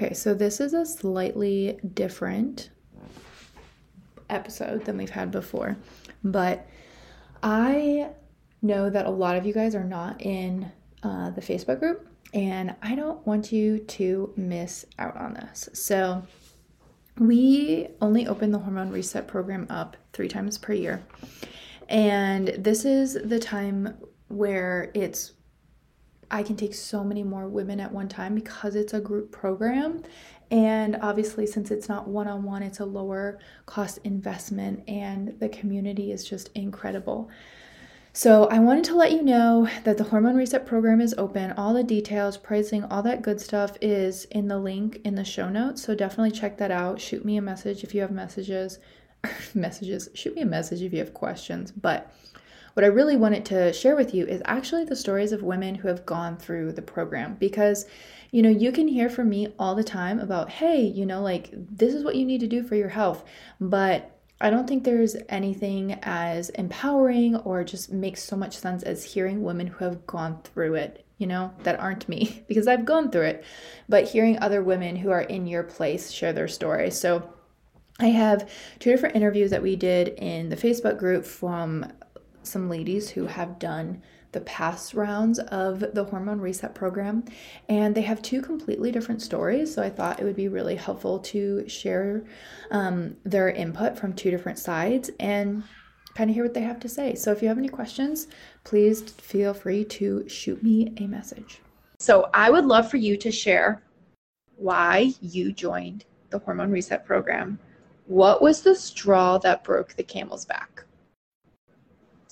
Okay, so this is a slightly different episode than we've had before, but I know that a lot of you guys are not in uh, the Facebook group, and I don't want you to miss out on this. So, we only open the hormone reset program up three times per year, and this is the time where it's I can take so many more women at one time because it's a group program. And obviously, since it's not one on one, it's a lower cost investment, and the community is just incredible. So, I wanted to let you know that the Hormone Reset program is open. All the details, pricing, all that good stuff is in the link in the show notes. So, definitely check that out. Shoot me a message if you have messages. messages. Shoot me a message if you have questions. But what I really wanted to share with you is actually the stories of women who have gone through the program because you know, you can hear from me all the time about, hey, you know, like this is what you need to do for your health. But I don't think there's anything as empowering or just makes so much sense as hearing women who have gone through it, you know, that aren't me, because I've gone through it, but hearing other women who are in your place share their story. So I have two different interviews that we did in the Facebook group from some ladies who have done the past rounds of the hormone reset program and they have two completely different stories so i thought it would be really helpful to share um, their input from two different sides and kind of hear what they have to say. So if you have any questions please feel free to shoot me a message. So i would love for you to share why you joined the hormone reset program. What was the straw that broke the camel's back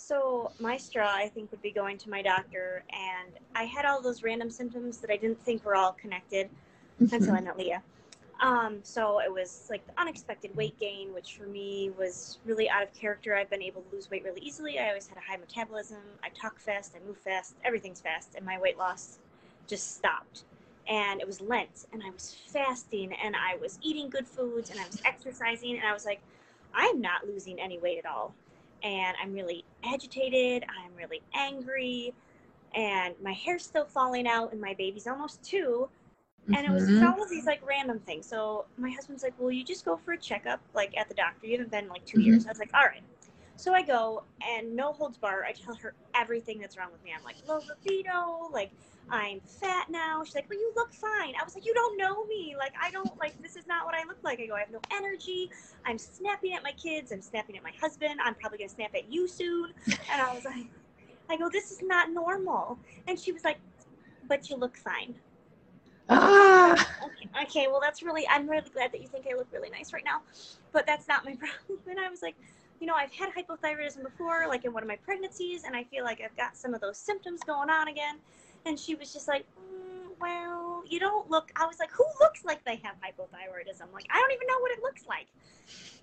so my straw, I think, would be going to my doctor, and I had all those random symptoms that I didn't think were all connected until I met Leah. Um, so it was like the unexpected weight gain, which for me was really out of character. I've been able to lose weight really easily. I always had a high metabolism. I talk fast, I move fast, everything's fast, and my weight loss just stopped. And it was Lent, and I was fasting, and I was eating good foods, and I was exercising, and I was like, I'm not losing any weight at all and I'm really agitated. I'm really angry, and my hair's still falling out, and my baby's almost 2 And mm-hmm. it was just mm-hmm. all of these like random things. So my husband's like, "Well, you just go for a checkup, like at the doctor. You haven't been like 2 mm-hmm. years." I was like, "All right." So I go, and no holds bar. I tell her everything that's wrong with me. I'm like low libido, like I'm fat now. She's like, well, you look fine. I was like, you don't know me. Like, I don't, like, this is not what I look like. I go, I have no energy. I'm snapping at my kids. I'm snapping at my husband. I'm probably going to snap at you soon. And I was like, I go, this is not normal. And she was like, but you look fine. Ah. Okay, okay, well, that's really, I'm really glad that you think I look really nice right now. But that's not my problem. And I was like, you know, I've had hypothyroidism before, like in one of my pregnancies, and I feel like I've got some of those symptoms going on again. And she was just like, mm, well, you don't look. I was like, who looks like they have hypothyroidism? Like, I don't even know what it looks like.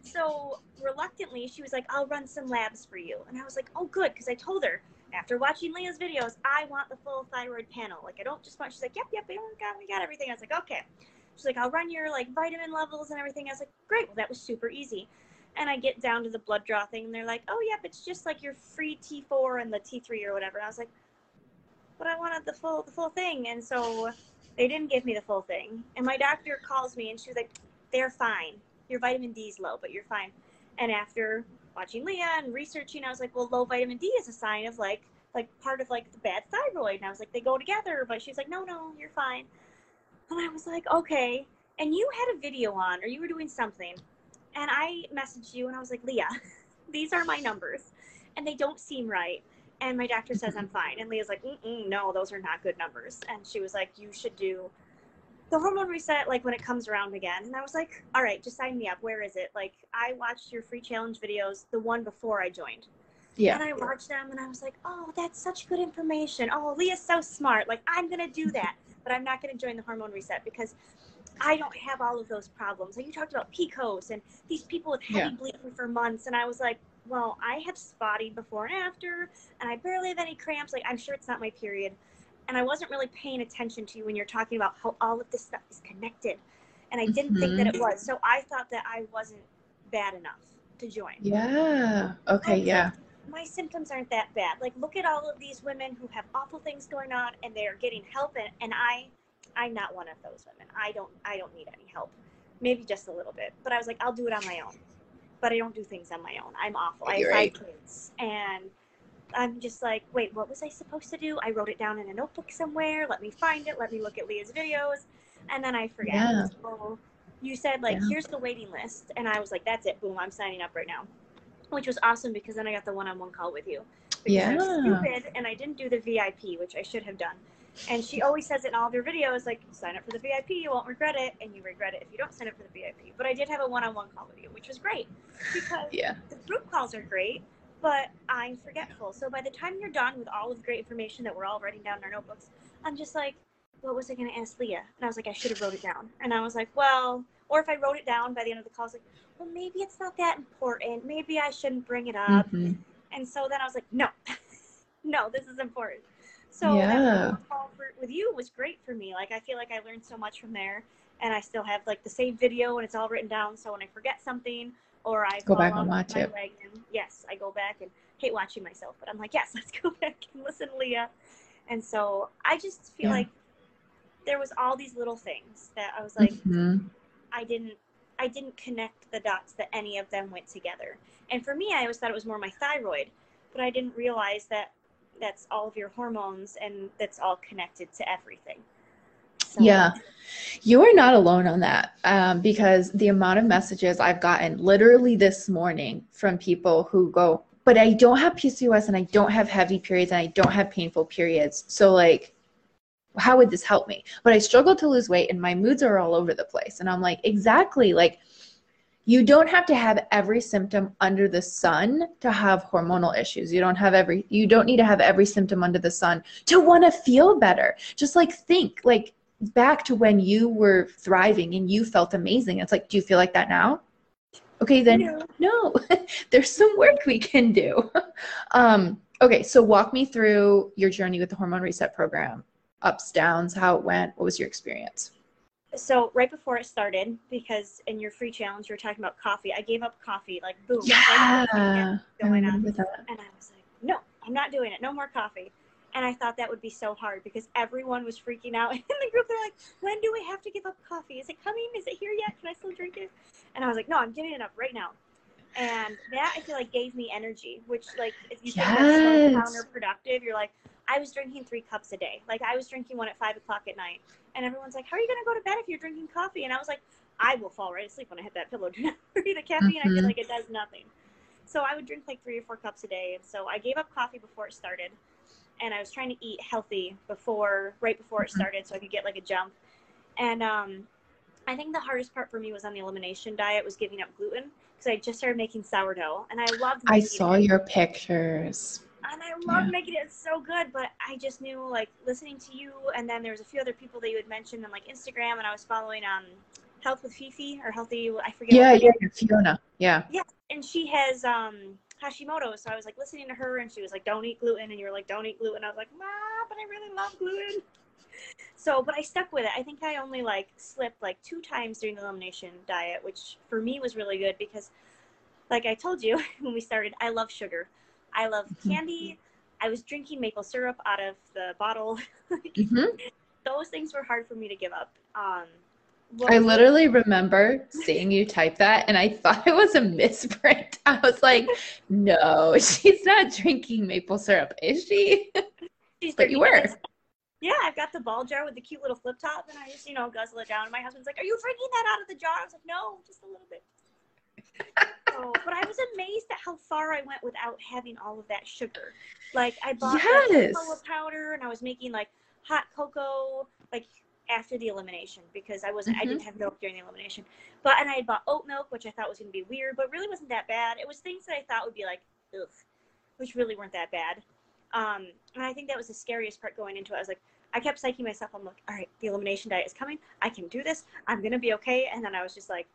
So reluctantly, she was like, I'll run some labs for you. And I was like, oh, good. Because I told her after watching Leah's videos, I want the full thyroid panel. Like, I don't just want, she's like, yep, yep, we got, we got everything. I was like, okay. She's like, I'll run your like vitamin levels and everything. I was like, great. Well, that was super easy. And I get down to the blood draw thing, and they're like, oh, yep, it's just like your free T4 and the T3 or whatever. And I was like, but I wanted the full the full thing, and so they didn't give me the full thing. And my doctor calls me, and she's like, "They're fine. Your vitamin D is low, but you're fine." And after watching Leah and researching, I was like, "Well, low vitamin D is a sign of like like part of like the bad thyroid." And I was like, "They go together," but she's like, "No, no, you're fine." And I was like, "Okay." And you had a video on, or you were doing something, and I messaged you, and I was like, "Leah, these are my numbers, and they don't seem right." And my doctor says I'm fine. And Leah's like, no, those are not good numbers. And she was like, you should do the hormone reset like when it comes around again. And I was like, all right, just sign me up. Where is it? Like I watched your free challenge videos, the one before I joined. Yeah. And I watched them and I was like, oh, that's such good information. Oh, Leah's so smart. Like, I'm going to do that, but I'm not going to join the hormone reset because I don't have all of those problems. Like, you talked about PCOS and these people with heavy Yeah. bleeding for months. And I was like, well, I have spotty before and after, and I barely have any cramps. Like, I'm sure it's not my period. And I wasn't really paying attention to you when you're talking about how all of this stuff is connected. And I didn't think that it mm-hmm. was. So I thought that I wasn't bad enough to join Yeah. Okay. Yeah. my symptoms aren't that bad. Like, look at all of these women who have awful things going on, and they're getting help, and, and I, I'm not one of those women. I don't, I don't need any help. Maybe just a little bit, but I was like, I'll do it on my own. But I don't do things on my own. I'm awful. I have You're five right. kids, and I'm just like, wait, what was I supposed to do? I wrote it down in a notebook somewhere. Let me find it. Let me look at Leah's videos, and then I forget. Yeah. So you said like, Yeah. here's the waiting list, and I was like, that's it. Boom, I'm signing up right now which was awesome because then I got the one-on-one call with you. Because I was Yeah. stupid and I didn't do the VIP, which I should have done. And she always says it in all of her videos, like sign up for the VIP, you won't regret it, and you regret it if you don't sign up for the VIP. But I did have a one-on-one call with you, which was great because Yeah. the group calls are great, but I'm forgetful. So by the time you're done with all of the great information that we're all writing down in our notebooks, I'm just like, what was I going to ask Leah? And I was like, I should have wrote it down. And I was like, well, or if I wrote it down by the end of the call, I was like, well, maybe it's not that important. Maybe I shouldn't bring it up. Mhm. And so then I was like, no, no, this is important. So Yeah. for, with you was great for me. Like I feel like I learned so much from there, and I still have like the same video and it's all written down. So when I forget something or I Go back and watch it. wagon, yes, I go back and hate watching myself, but I'm like, yes, let's go back and listen to Leah. And so I just feel Yeah. like there was all these little things that I was like, Mhm. I didn't I didn't connect the dots that any of them went together. And for me, I always thought it was more my thyroid, but I didn't realize that that's all of your hormones and that's all connected to everything. So, Yeah. You are not alone on that um, because the amount of messages I've gotten literally this morning from people who go, but I don't have PCOS and I don't have heavy periods and I don't have painful periods. So, like, how would this help me? But I struggle to lose weight and my moods are all over the place. And I'm like, exactly. Like, you don't have to have every symptom under the sun to have hormonal issues. You don't have every you don't need to have every symptom under the sun to want to feel better. Just like think like back to when you were thriving and you felt amazing. It's like, do you feel like that now? Okay, then Yeah. no. There's some work we can do. um, okay, so walk me through your journey with the hormone reset program. Ups, downs, how it went. What was your experience? So right before it started, because in your free challenge you were talking about coffee, I gave up coffee. Like boom, right before it Yeah. Going on. that. And I was like, no, I'm not doing it. No more coffee. And I thought that would be so hard because everyone was freaking out in the group. They're like, when do we have to give up coffee? Is it coming? Is it here yet? Can I still drink it? And I was like, no, I'm giving it up right now. And that I feel like gave me energy, which like if you think that's so counterproductive, you're like, I was drinking three cups a day. Like I was drinking one at five o'clock at night. And everyone's like, How are you gonna go to bed if you're drinking coffee? And I was like, I will fall right asleep when I hit that pillow. Do not worry, the caffeine I Mhm. feel like it does nothing. So I would drink like three or four cups a day. And so I gave up coffee before it started. And I was trying to eat healthy before, right before it Mhm. started, so I could get like a jump. And um, I think the hardest part for me was on the elimination diet was giving up gluten because I just started making sourdough, and I loved. I saw it. your pictures. Loved Yeah. making it so good. But I just knew like listening to you, and then there was a few other people that you had mentioned on like Instagram, and I was following um, Health with Fifi or Healthy. I forget. Yeah, yeah, Fiona. Yeah. Yeah, and she has um Hashimoto, so I was like listening to her, and she was like, "Don't eat gluten," and you were like, "Don't eat gluten." I was like, "Ma, but I really love gluten." So, but I stuck with it. I think I only like slipped like two times during the elimination diet, which for me was really good because, like I told you when we started, I love sugar. I love Mhm. candy. I was drinking maple syrup out of the bottle. hmm Those things were hard for me to give up. Um, I literally remember seeing you type that and I thought it was a misprint. I was like, no, she's not drinking maple syrup, is she? She's But you were. Yeah, I've got the ball jar with the cute little flip top, and I just, you know, guzzle it down. And my husband's like, "Are you drinking that out of the jar?" I was like, "No, just a little bit." So, but I was amazed at how far I went without having all of that sugar. Like I bought Yes. cocoa powder, and I was making like hot cocoa, like after the elimination because I wasn't, I Mhm. didn't have milk during the elimination. But and I had bought oat milk, which I thought was going to be weird, but really wasn't that bad. It was things that I thought would be like, ugh. which really weren't that bad. Um, and I think that was the scariest part going into it. I was like, I kept psyching myself. I'm like, all right, the elimination diet is coming. I can do this. I'm gonna be okay. And then I was just like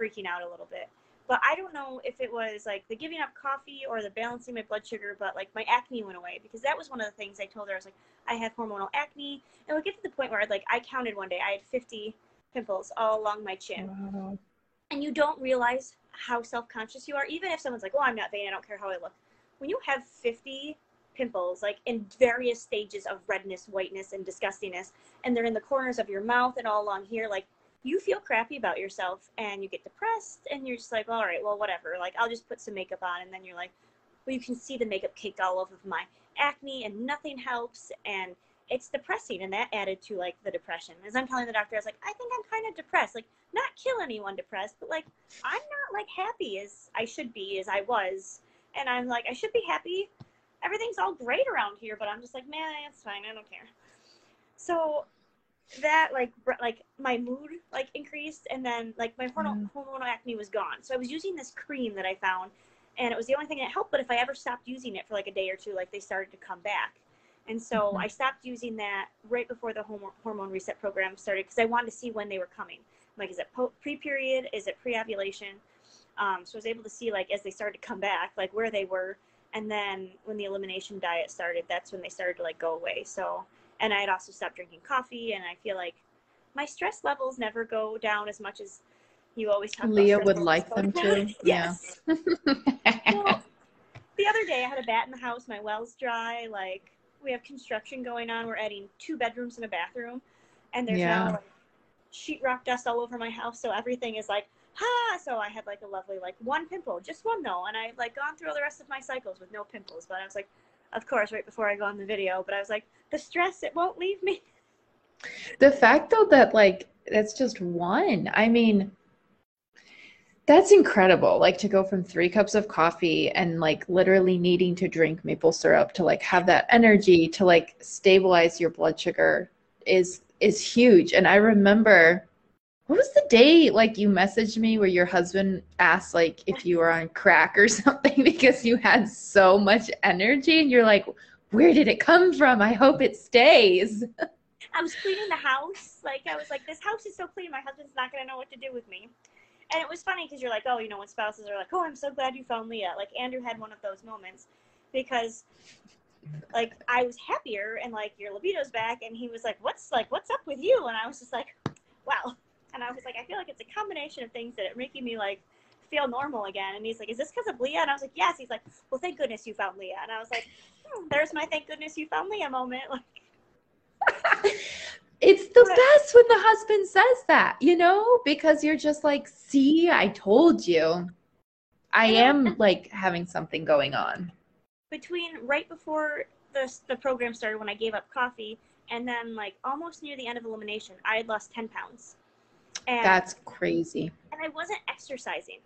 freaking out a little bit. But I don't know if it was like the giving up coffee or the balancing my blood sugar, but like my acne went away because that was one of the things I told her. I was like, I have hormonal acne. And we get to the point where I'd like, I counted one day, I had 50 pimples all along my chin. Wow. And you don't realize how self conscious you are, even if someone's like, oh, I'm not vain, I don't care how I look. When you have 50 pimples, like in various stages of redness, whiteness, and disgustingness, and they're in the corners of your mouth and all along here, like you feel crappy about yourself and you get depressed and you're just like, all right, well, whatever. Like, I'll just put some makeup on. And then you're like, well, you can see the makeup caked all over my acne and nothing helps. And it's depressing. And that added to like the depression. As I'm telling the doctor, I was like, I think I'm kind of depressed. Like, not kill anyone depressed, but like, I'm not like happy as I should be, as I was. And I'm like, I should be happy. Everything's all great around here, but I'm just like, man, it's fine. I don't care. So that like like my mood like increased and then like my hormonal, mm. hormonal acne was gone. So i was using this cream that i found and it was the only thing that helped but if i ever stopped using it for like a day or two like they started to come back. And so mm-hmm. i stopped using that right before the hormone reset program started because i wanted to see when they were coming. Like is it po- pre-period? Is it pre-ovulation? Um, so i was able to see like as they started to come back like where they were and then when the elimination diet started that's when they started to like go away. So and I had also stopped drinking coffee, and I feel like my stress levels never go down as much as you always talk about. Leah would like them to. yes. Yeah. well, the other day I had a bat in the house. My well's dry. Like we have construction going on. We're adding two bedrooms and a bathroom, and there's yeah. now like, sheetrock dust all over my house. So everything is like, ha! So I had like a lovely like one pimple, just one though, and I've like gone through all the rest of my cycles with no pimples. But I was like, of course, right before I go on the video. But I was like, the stress, it won't leave me. The fact though that like that's just one. I mean, that's incredible. Like to go from three cups of coffee and like literally needing to drink maple syrup to like have that energy to like stabilize your blood sugar is is huge. And I remember what was the day like you messaged me where your husband asked like if you were on crack or something because you had so much energy? And you're like where did it come from? I hope it stays. I was cleaning the house. Like i was like this house is so clean. My husband's not going to know what to do with me. And it was funny because you're like oh you know when spouses are like oh i'm so glad you found leah. Like andrew had one of those moments because like i was happier and like your libido's back and he was like what's like what's up with you? And i was just like wow and I was like, I feel like it's a combination of things that are making me like feel normal again. And he's like, Is this because of Leah? And I was like, Yes. He's like, Well, thank goodness you found Leah. And I was like, hmm, There's my thank goodness you found Leah moment. Like, it's the best when the husband says that, you know, because you're just like, See, I told you. I am like having something going on. Between right before the, the program started, when I gave up coffee, and then like almost near the end of elimination, I had lost 10 pounds. And, That's crazy. And I wasn't exercising,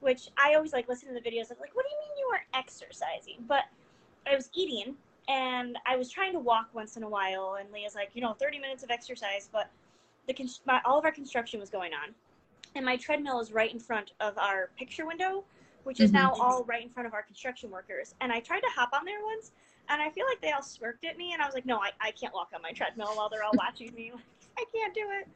which I always like listen to the videos of like, what do you mean you weren't exercising? But I was eating and I was trying to walk once in a while. And Leah's like, you know, 30 minutes of exercise, but the my, all of our construction was going on, and my treadmill is right in front of our picture window, which is mm-hmm. now all right in front of our construction workers. And I tried to hop on there once, and I feel like they all smirked at me, and I was like, no, I, I can't walk on my treadmill while they're all watching me. I can't do it.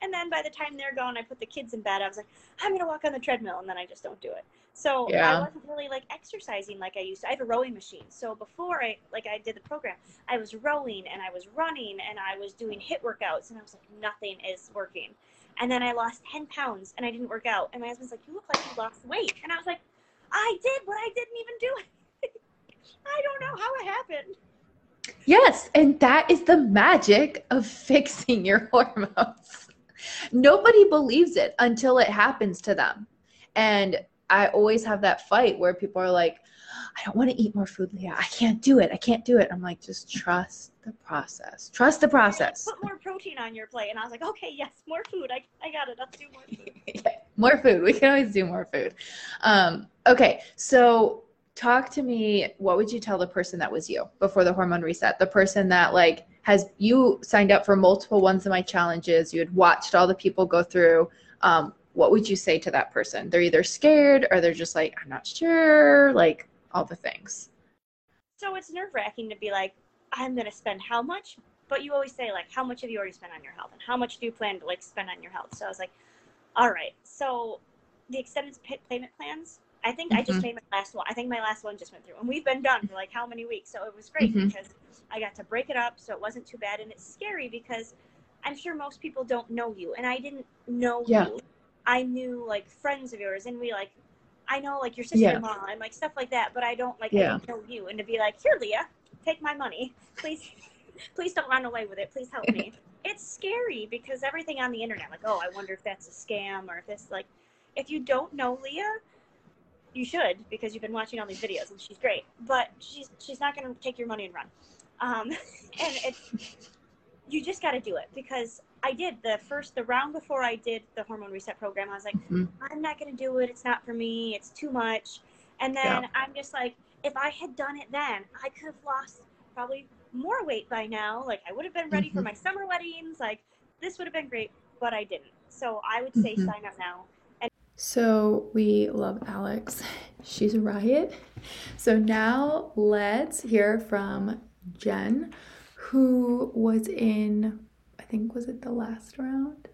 And then by the time they're gone, I put the kids in bed. I was like, I'm gonna walk on the treadmill, and then I just don't do it. So yeah. I wasn't really like exercising like I used to. I have a rowing machine. So before I like I did the program, I was rowing and I was running and I was doing HIIT workouts, and I was like, nothing is working. And then I lost 10 pounds and I didn't work out. And my husband's like, you look like you lost weight. And I was like, I did, but I didn't even do it. I don't know how it happened. Yes, and that is the magic of fixing your hormones. Nobody believes it until it happens to them. And I always have that fight where people are like, I don't want to eat more food, Leah. I can't do it. I can't do it. I'm like, just trust the process. Trust the process. Put more protein on your plate. And I was like, okay, yes, more food. I, I got it. Let's do more food. yeah, more food. We can always do more food. Um, okay. So talk to me. What would you tell the person that was you before the hormone reset? The person that like has you signed up for multiple ones of my challenges you had watched all the people go through um, what would you say to that person they're either scared or they're just like i'm not sure like all the things So it's nerve wracking to be like, I'm going to spend how much? But you always say, like, how much have you already spent on your health? And how much do you plan to, like, spend on your health? So I was like, all right. So the extended payment plans, I think mm-hmm. I just mm-hmm. made my last one. I think my last one just went through. And we've been done for, like, how many weeks? So it was great mm-hmm. because I got to break it up so it wasn't too bad. And it's scary because I'm sure most people don't know you. And I didn't know yeah. you. I knew, like, friends of yours. And we, like, I know like your sister-in-law yeah. and like stuff like that, but I don't like yeah. I don't know you. And to be like, here, Leah, take my money, please, please don't run away with it. Please help me. it's scary because everything on the internet, like, oh, I wonder if that's a scam or if this like, if you don't know Leah, you should because you've been watching all these videos and she's great, but she's she's not going to take your money and run. Um, and it's you just got to do it because I did the first the round before I did the hormone reset program. I was like, mm-hmm. I'm not going to do it. It's not for me. It's too much. And then yeah. I'm just like, if I had done it then, I could have lost probably more weight by now. Like I would have been ready mm-hmm. for my summer weddings. Like this would have been great, but I didn't. So I would say mm-hmm. sign up now. So we love Alex. She's a riot. So now let's hear from Jen, who was in I think was it the last round?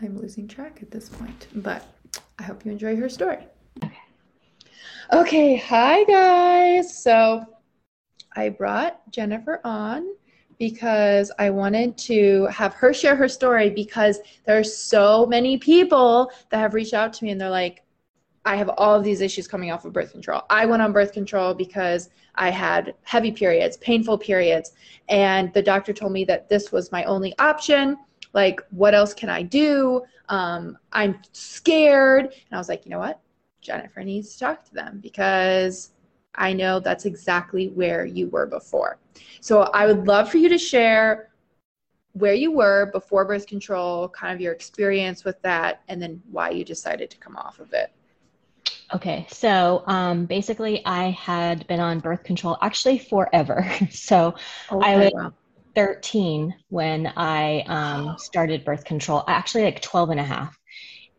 I'm losing track at this point, but I hope you enjoy her story. Okay. Okay, hi guys. So I brought Jennifer on because I wanted to have her share her story because there are so many people that have reached out to me and they're like, I have all of these issues coming off of birth control. I went on birth control because I had heavy periods, painful periods, and the doctor told me that this was my only option. Like, what else can I do? Um, I'm scared. And I was like, you know what? Jennifer needs to talk to them because I know that's exactly where you were before. So I would love for you to share where you were before birth control, kind of your experience with that, and then why you decided to come off of it. Okay, so um, basically, I had been on birth control actually forever. so okay, I was wow. 13 when I um, started birth control, actually, like 12 and a half.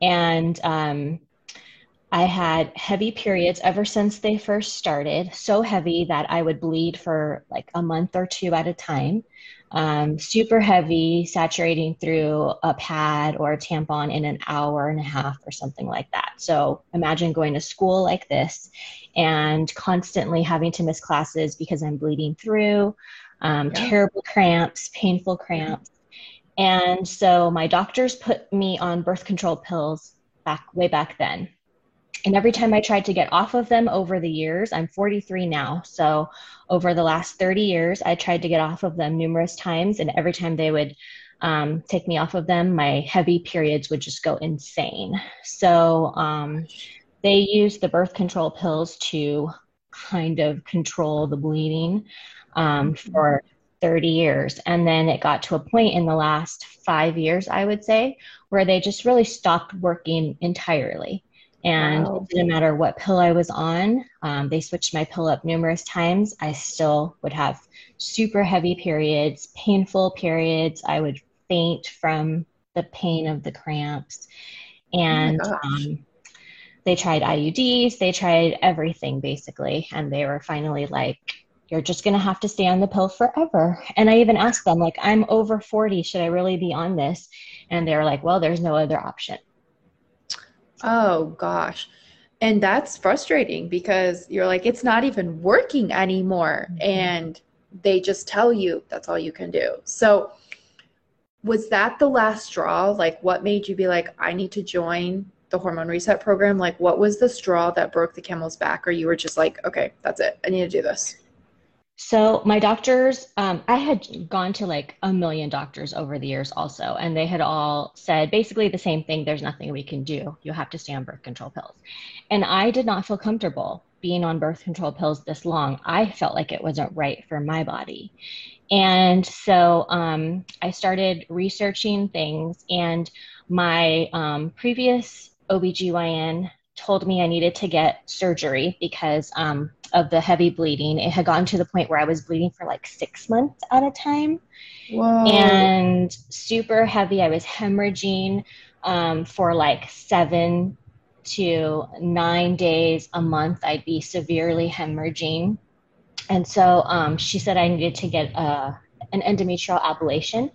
And um, I had heavy periods ever since they first started, so heavy that I would bleed for like a month or two at a time um, super heavy, saturating through a pad or a tampon in an hour and a half or something like that. So imagine going to school like this and constantly having to miss classes because I'm bleeding through, um, yeah. terrible cramps, painful cramps. And so my doctors put me on birth control pills back way back then. And every time I tried to get off of them over the years, I'm 43 now. So over the last 30 years, I tried to get off of them numerous times. And every time they would um, take me off of them, my heavy periods would just go insane. So um, they used the birth control pills to kind of control the bleeding um, for 30 years. And then it got to a point in the last five years, I would say, where they just really stopped working entirely. And wow. it didn't matter what pill I was on. Um, they switched my pill up numerous times. I still would have super heavy periods, painful periods. I would faint from the pain of the cramps. And oh um, they tried IUDs, they tried everything basically. And they were finally like, you're just going to have to stay on the pill forever. And I even asked them, like, I'm over 40. Should I really be on this? And they were like, well, there's no other option. Oh gosh. And that's frustrating because you're like, it's not even working anymore. Mm-hmm. And they just tell you that's all you can do. So, was that the last straw? Like, what made you be like, I need to join the hormone reset program? Like, what was the straw that broke the camel's back? Or you were just like, okay, that's it. I need to do this? So my doctors, um, I had gone to like a million doctors over the years also, and they had all said basically the same thing. There's nothing we can do. You have to stay on birth control pills. And I did not feel comfortable being on birth control pills this long. I felt like it wasn't right for my body. And so um, I started researching things, and my um, previous OBGYN told me I needed to get surgery because um, of the heavy bleeding. It had gotten to the point where I was bleeding for like six months at a time. Whoa. And super heavy. I was hemorrhaging um, for like seven to nine days a month. I'd be severely hemorrhaging. And so um, she said I needed to get a, uh, an endometrial ablation.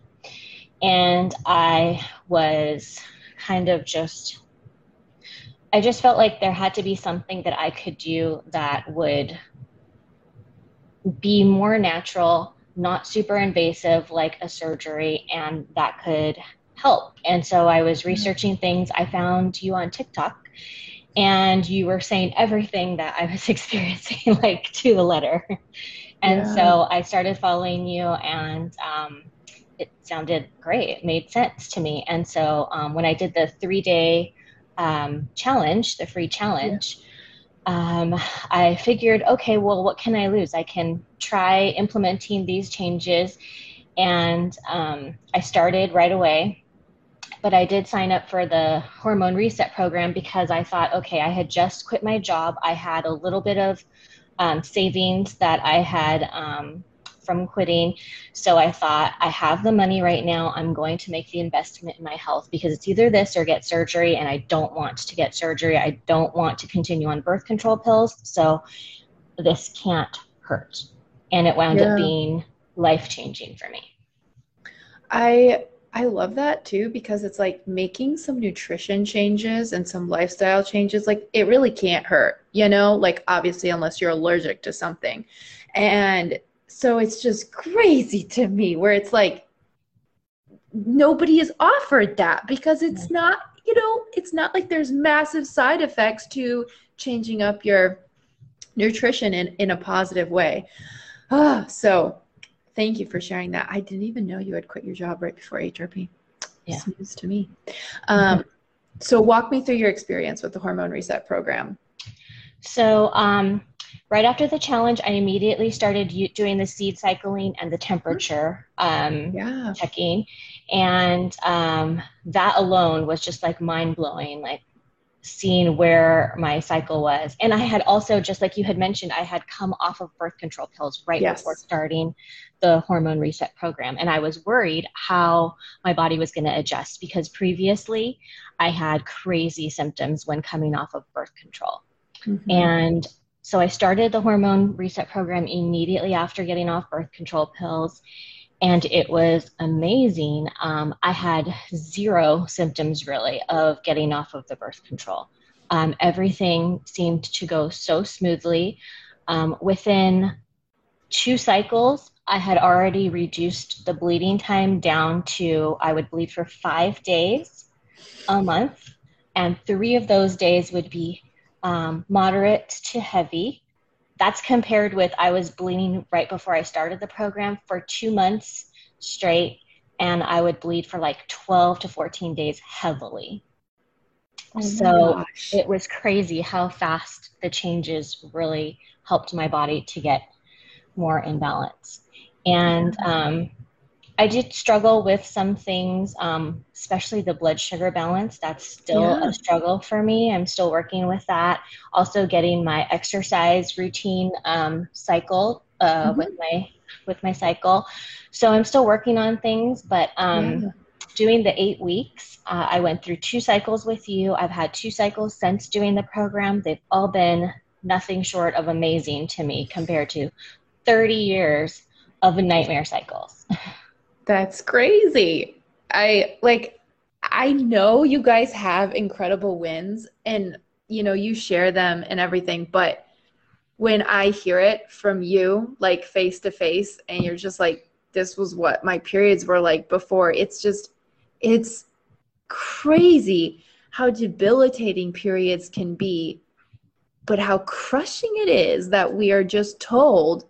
And I was kind of just, I just felt like there had to be something that I could do that would be more natural, not super invasive like a surgery, and that could help. And so I was researching things. I found you on TikTok and you were saying everything that I was experiencing, like to the letter. And yeah. so I started following you, and um, it sounded great. It made sense to me. And so um, when I did the three day um, challenge, the free challenge, um, I figured, okay, well, what can I lose? I can try implementing these changes. And um, I started right away but I did sign up for the hormone reset program because I thought, okay, I had just quit my job. I had a little bit of um, savings that I had um, from quitting. So I thought, I have the money right now. I'm going to make the investment in my health because it's either this or get surgery. And I don't want to get surgery. I don't want to continue on birth control pills. So this can't hurt. And it wound yeah. up being life changing for me. I I love that too because it's like making some nutrition changes and some lifestyle changes, like it really can't hurt, you know, like obviously, unless you're allergic to something. And so it's just crazy to me where it's like nobody is offered that because it's not, you know, it's not like there's massive side effects to changing up your nutrition in, in a positive way. Ah, so Thank you for sharing that. I didn't even know you had quit your job right before HRP. Yeah. It's news to me. Um, mm-hmm. So, walk me through your experience with the hormone reset program. So, um, right after the challenge, I immediately started doing the seed cycling and the temperature um, yeah. checking. And um, that alone was just like mind blowing. Like, seeing where my cycle was. And I had also, just like you had mentioned, I had come off of birth control pills right yes. before starting the hormone reset program. And I was worried how my body was going to adjust because previously I had crazy symptoms when coming off of birth control. Mm-hmm. And so I started the hormone reset program immediately after getting off birth control pills and it was amazing. Um, I had zero symptoms really of getting off of the birth control. Um, everything seemed to go so smoothly. Um, within two cycles, I had already reduced the bleeding time down to I would bleed for five days a month, and three of those days would be um, moderate to heavy that's compared with I was bleeding right before I started the program for two months straight, and I would bleed for like 12 to 14 days heavily. Oh so it was crazy how fast the changes really helped my body to get more in balance. And um, I did struggle with some things, um, especially the blood sugar balance. That's still yeah. a struggle for me. I'm still working with that. Also, getting my exercise routine um, cycle uh, mm-hmm. with my with my cycle. So I'm still working on things, but um, yeah. doing the eight weeks, uh, I went through two cycles with you. I've had two cycles since doing the program. They've all been nothing short of amazing to me compared to 30 years of nightmare cycles. That's crazy. I like I know you guys have incredible wins and you know you share them and everything, but when I hear it from you like face to face and you're just like this was what my periods were like before, it's just it's crazy how debilitating periods can be, but how crushing it is that we are just told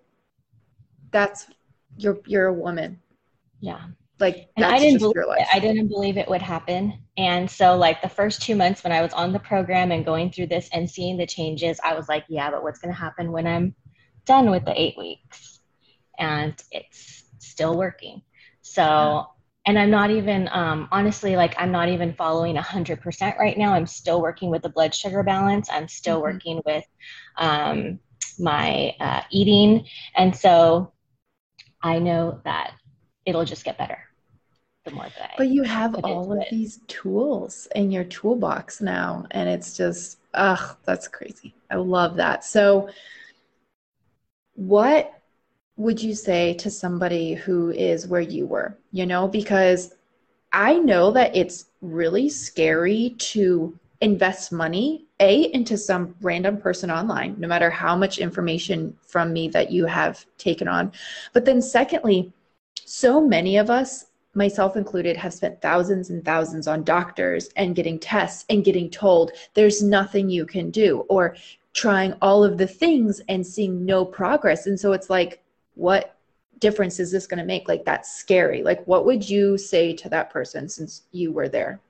that's you're you're a woman yeah. Like and I didn't believe it. I didn't believe it would happen. And so like the first two months when I was on the program and going through this and seeing the changes, I was like, yeah, but what's gonna happen when I'm done with the eight weeks? And it's still working. So yeah. and I'm not even um, honestly like I'm not even following 100% right now. I'm still working with the blood sugar balance. I'm still mm-hmm. working with um, my uh, eating, and so I know that it'll just get better the more that I But you have all of it. these tools in your toolbox now and it's just ugh, that's crazy. I love that. So what would you say to somebody who is where you were? You know, because I know that it's really scary to invest money a into some random person online no matter how much information from me that you have taken on but then secondly so many of us myself included have spent thousands and thousands on doctors and getting tests and getting told there's nothing you can do or trying all of the things and seeing no progress. And so it's like what difference is this going to make? Like that's scary. Like what would you say to that person since you were there?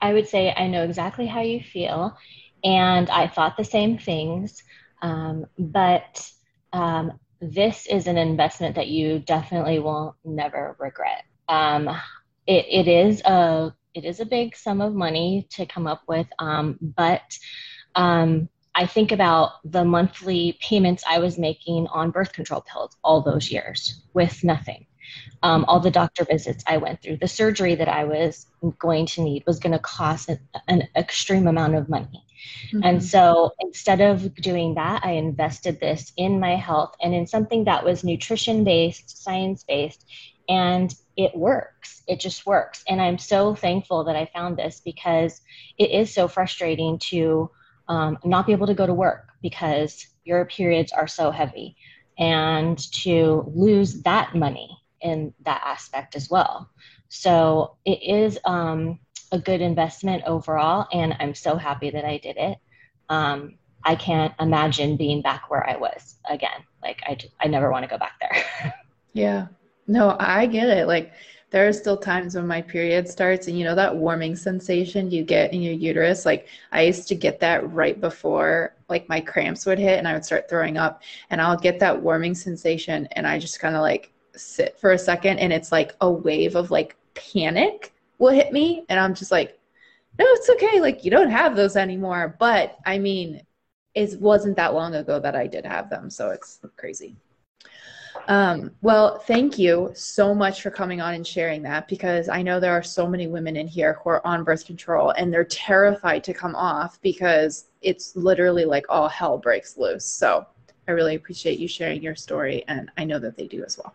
I would say I know exactly how you feel, and I thought the same things. Um, but um, this is an investment that you definitely will never regret. Um, it, it is a it is a big sum of money to come up with, um, but um, I think about the monthly payments I was making on birth control pills all those years with nothing um, all the doctor visits I went through, the surgery that I was going to need was going to cost an, an, extreme amount of money. Mm-hmm. And so instead of doing that, I invested this in my health and in something that was nutrition based, science based, and it works. It just works. And I'm so thankful that I found this because it is so frustrating to um, not be able to go to work because your periods are so heavy and to lose that money in that aspect as well. So it is um, a good investment overall, and I'm so happy that I did it. Um, I can't imagine being back where I was again. Like I, I never want to go back there. yeah, no, I get it. Like there are still times when my period starts, and you know that warming sensation you get in your uterus. Like I used to get that right before like my cramps would hit, and I would start throwing up, and I'll get that warming sensation, and I just kind of like sit for a second and it's like a wave of like panic will hit me and I'm just like no it's okay like you don't have those anymore but I mean it wasn't that long ago that I did have them so it's crazy um, well, thank you so much for coming on and sharing that because I know there are so many women in here who are on birth control and they're terrified to come off because it's literally like all hell breaks loose. So I really appreciate you sharing your story and I know that they do as well.